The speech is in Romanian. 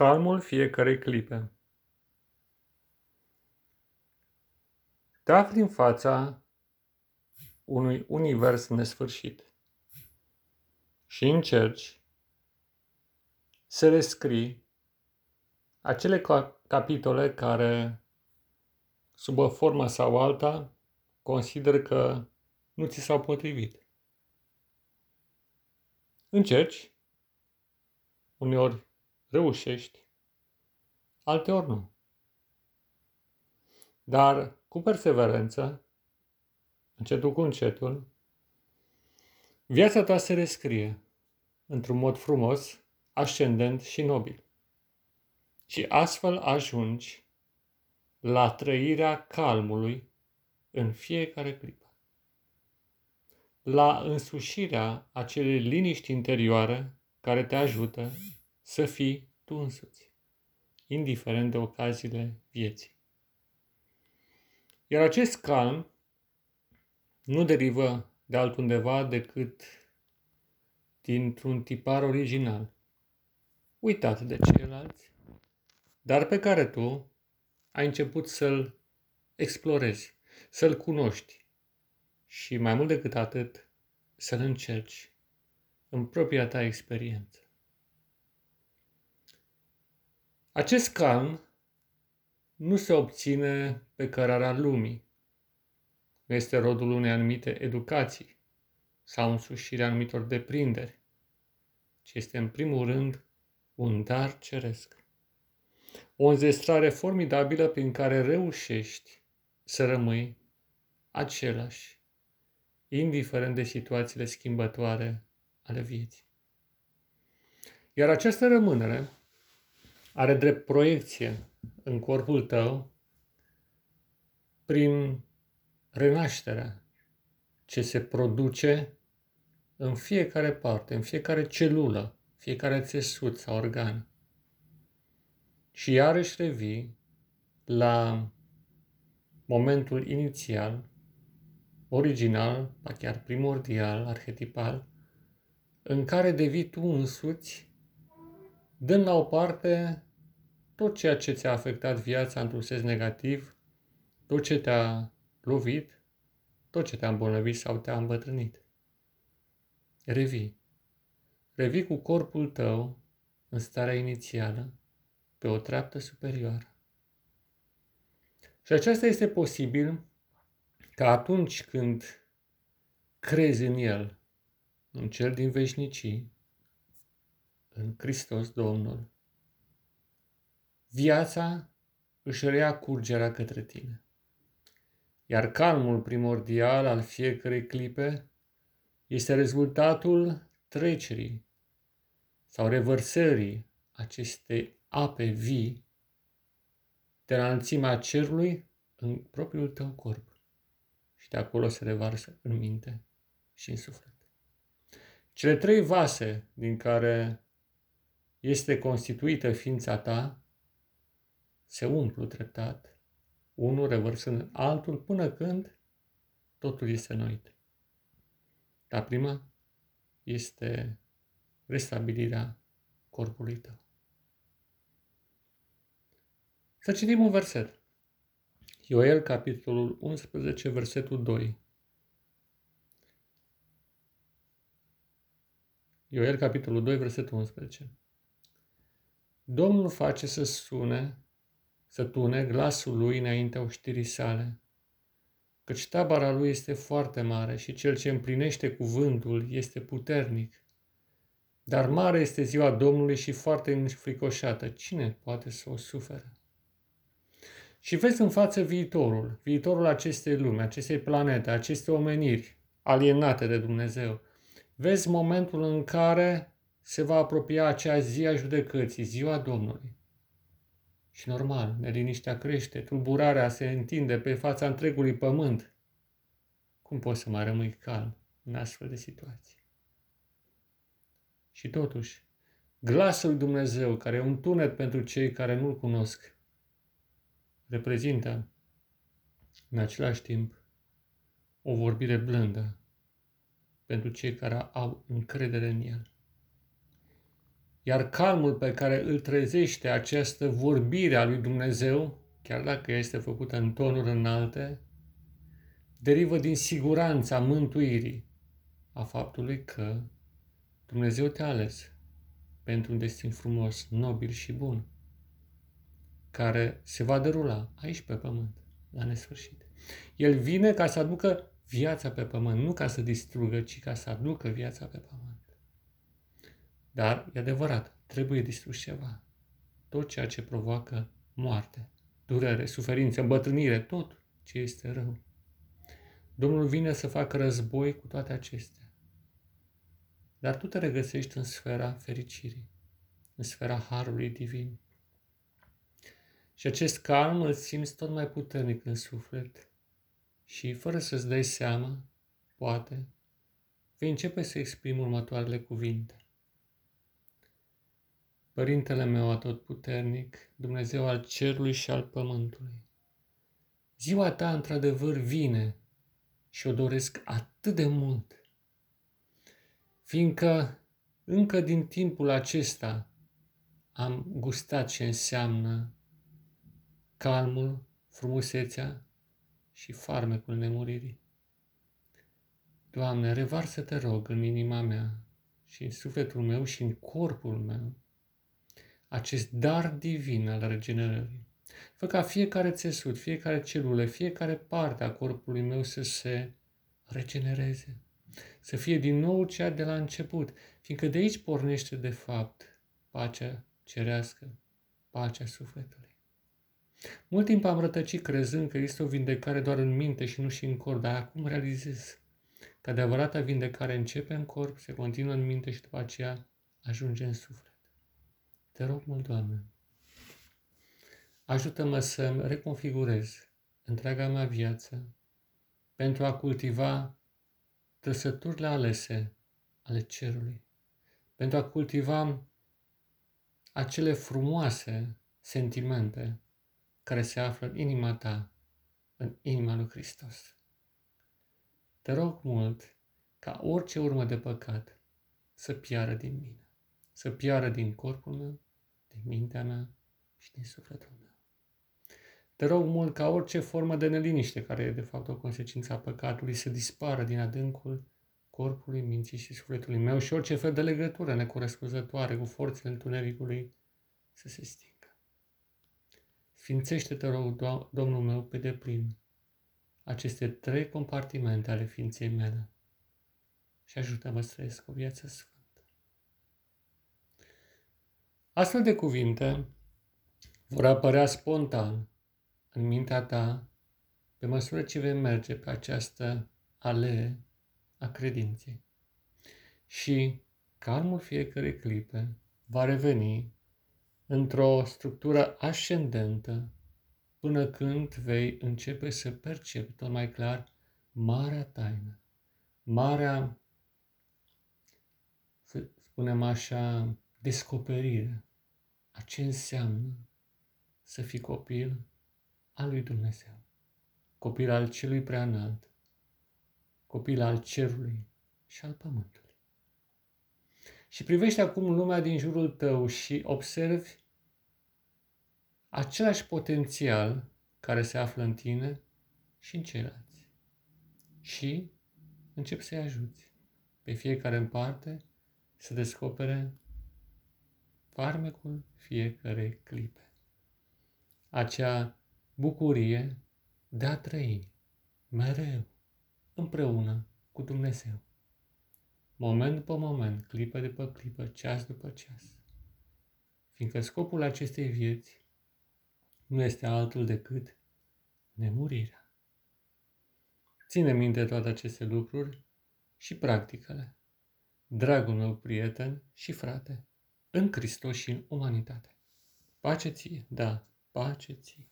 Calmul fiecarei clipe. Te afli în fața unui univers nesfârșit și încerci să rescrii acele capitole care, sub o formă sau alta, consider că nu ți s-au potrivit. Încerci, uneori reușești, alteori nu. Dar cu perseverență, încetul cu încetul, viața ta se rescrie într-un mod frumos, ascendent și nobil. Și astfel ajungi la trăirea calmului în fiecare clipă. La însușirea acelei liniști interioare care te ajută să fii tu însuți, indiferent de ocaziile vieții. Iar acest calm nu derivă de altundeva decât dintr-un tipar original, uitat de ceilalți, dar pe care tu ai început să-l explorezi, să-l cunoști și mai mult decât atât, să-l încerci în propria ta experiență. Acest calm nu se obține pe cărarea lumii. Nu este rodul unei anumite educații sau însușirea anumitor deprinderi, ci este în primul rând un dar ceresc. O înzestrare formidabilă prin care reușești să rămâi același, indiferent de situațiile schimbătoare ale vieții. Iar această rămânere are drept proiecție în corpul tău prin renașterea ce se produce în fiecare parte, în fiecare celulă, fiecare țesut sau organ. Și iarăși revii la momentul inițial, original, ba chiar primordial, arhetipal, în care devii tu însuți dând la o parte tot ceea ce ți-a afectat viața într-un sens negativ, tot ce te-a lovit, tot ce te-a îmbolnăvit sau te-a îmbătrânit. Revii. Revii cu corpul tău în starea inițială, pe o treaptă superioară. Și aceasta este posibil ca atunci când crezi în El, în Cel din veșnicii, în Hristos Domnul, viața își rea curgerea către tine. Iar calmul primordial al fiecărei clipe este rezultatul trecerii sau revărsării acestei ape vii de la înălțimea cerului în propriul tău corp. Și de acolo se revarsă în minte și în suflet. Cele trei vase din care este constituită ființa ta, se umplu treptat, unul revărsând altul, până când totul este noit. Dar prima este restabilirea corpului tău. Să citim un verset. Ioel, capitolul 11, versetul 2. Ioel, capitolul 2, versetul 11. Domnul face să sune, să tune glasul lui înaintea oștirii sale, căci tabara lui este foarte mare și cel ce împlinește cuvântul este puternic. Dar mare este ziua Domnului și foarte înfricoșată. Cine poate să o sufere? Și vezi în față viitorul, viitorul acestei lumi, acestei planete, acestei omeniri alienate de Dumnezeu. Vezi momentul în care se va apropia acea zi a judecății, ziua Domnului. Și normal, neliniștea crește, tulburarea se întinde pe fața întregului pământ. Cum poți să mai rămâi calm în astfel de situații? Și totuși, glasul Dumnezeu, care e un tunet pentru cei care nu-L cunosc, reprezintă în același timp o vorbire blândă pentru cei care au încredere în El. Iar calmul pe care îl trezește această vorbire a lui Dumnezeu, chiar dacă este făcută în tonuri înalte, derivă din siguranța mântuirii, a faptului că Dumnezeu te-a ales pentru un destin frumos, nobil și bun, care se va derula aici pe pământ, la nesfârșit. El vine ca să aducă viața pe pământ, nu ca să distrugă, ci ca să aducă viața pe pământ. Dar, e adevărat, trebuie distrus ceva. Tot ceea ce provoacă moarte, durere, suferință, îmbătrânire, tot ce este rău. Domnul vine să facă război cu toate acestea. Dar tu te regăsești în sfera fericirii, în sfera harului divin. Și acest calm îl simți tot mai puternic în suflet și, fără să-ți dai seama, poate, vei începe să exprimi următoarele cuvinte. Părintele meu atotputernic, Dumnezeu al cerului și al pământului, ziua ta într-adevăr vine și o doresc atât de mult, fiindcă încă din timpul acesta am gustat ce înseamnă calmul, frumusețea și farmecul nemuririi. Doamne, revarsă te rog în inima mea și în sufletul meu și în corpul meu acest dar divin al regenerării. Fă ca fiecare țesut, fiecare celulă, fiecare parte a corpului meu să se regenereze, să fie din nou cea de la început, fiindcă de aici pornește de fapt pacea cerească, pacea sufletului. Mult timp am rătăcit crezând că este o vindecare doar în minte și nu și în corp, dar acum realizez că adevărata vindecare începe în corp, se continuă în minte și după aceea ajunge în suflet. Te rog mult, Doamne, ajută-mă să reconfigurez întreaga mea viață pentru a cultiva trăsăturile alese ale cerului, pentru a cultiva acele frumoase sentimente care se află în inima ta, în inima lui Hristos. Te rog mult ca orice urmă de păcat să piară din mine, să piară din corpul meu, din mintea mea și din sufletul meu. Te rog mult ca orice formă de neliniște, care e de fapt o consecință a păcatului, să dispară din adâncul corpului, minții și sufletului meu și orice fel de legătură necorespunzătoare cu forțele întunericului să se stingă. Sfințește, te rog, Domnul meu, pe deplin aceste trei compartimente ale ființei mele și ajută-mă să trăiesc o viață sfântă. Astfel de cuvinte vor apărea spontan în mintea ta pe măsură ce vei merge pe această alee a credinței. Și calmul fiecare clipe va reveni într-o structură ascendentă până când vei începe să percepi tot mai clar marea taină, marea, să spunem așa, descoperire a ce înseamnă să fii copil al lui Dumnezeu, copil al celui prea înalt, copil al cerului și al pământului. Și privește acum lumea din jurul tău și observi același potențial care se află în tine și în ceilalți. Și începi să-i ajuți pe fiecare în parte să descopere farmecul fiecare clipe. Acea bucurie de a trăi mereu împreună cu Dumnezeu. Moment după moment, clipă după clipă, ceas după ceas. Fiindcă scopul acestei vieți nu este altul decât nemurirea. Ține minte toate aceste lucruri și practicele. Dragul meu prieten și frate, în Hristos și în umanitate. Pace ție, da, pace ție.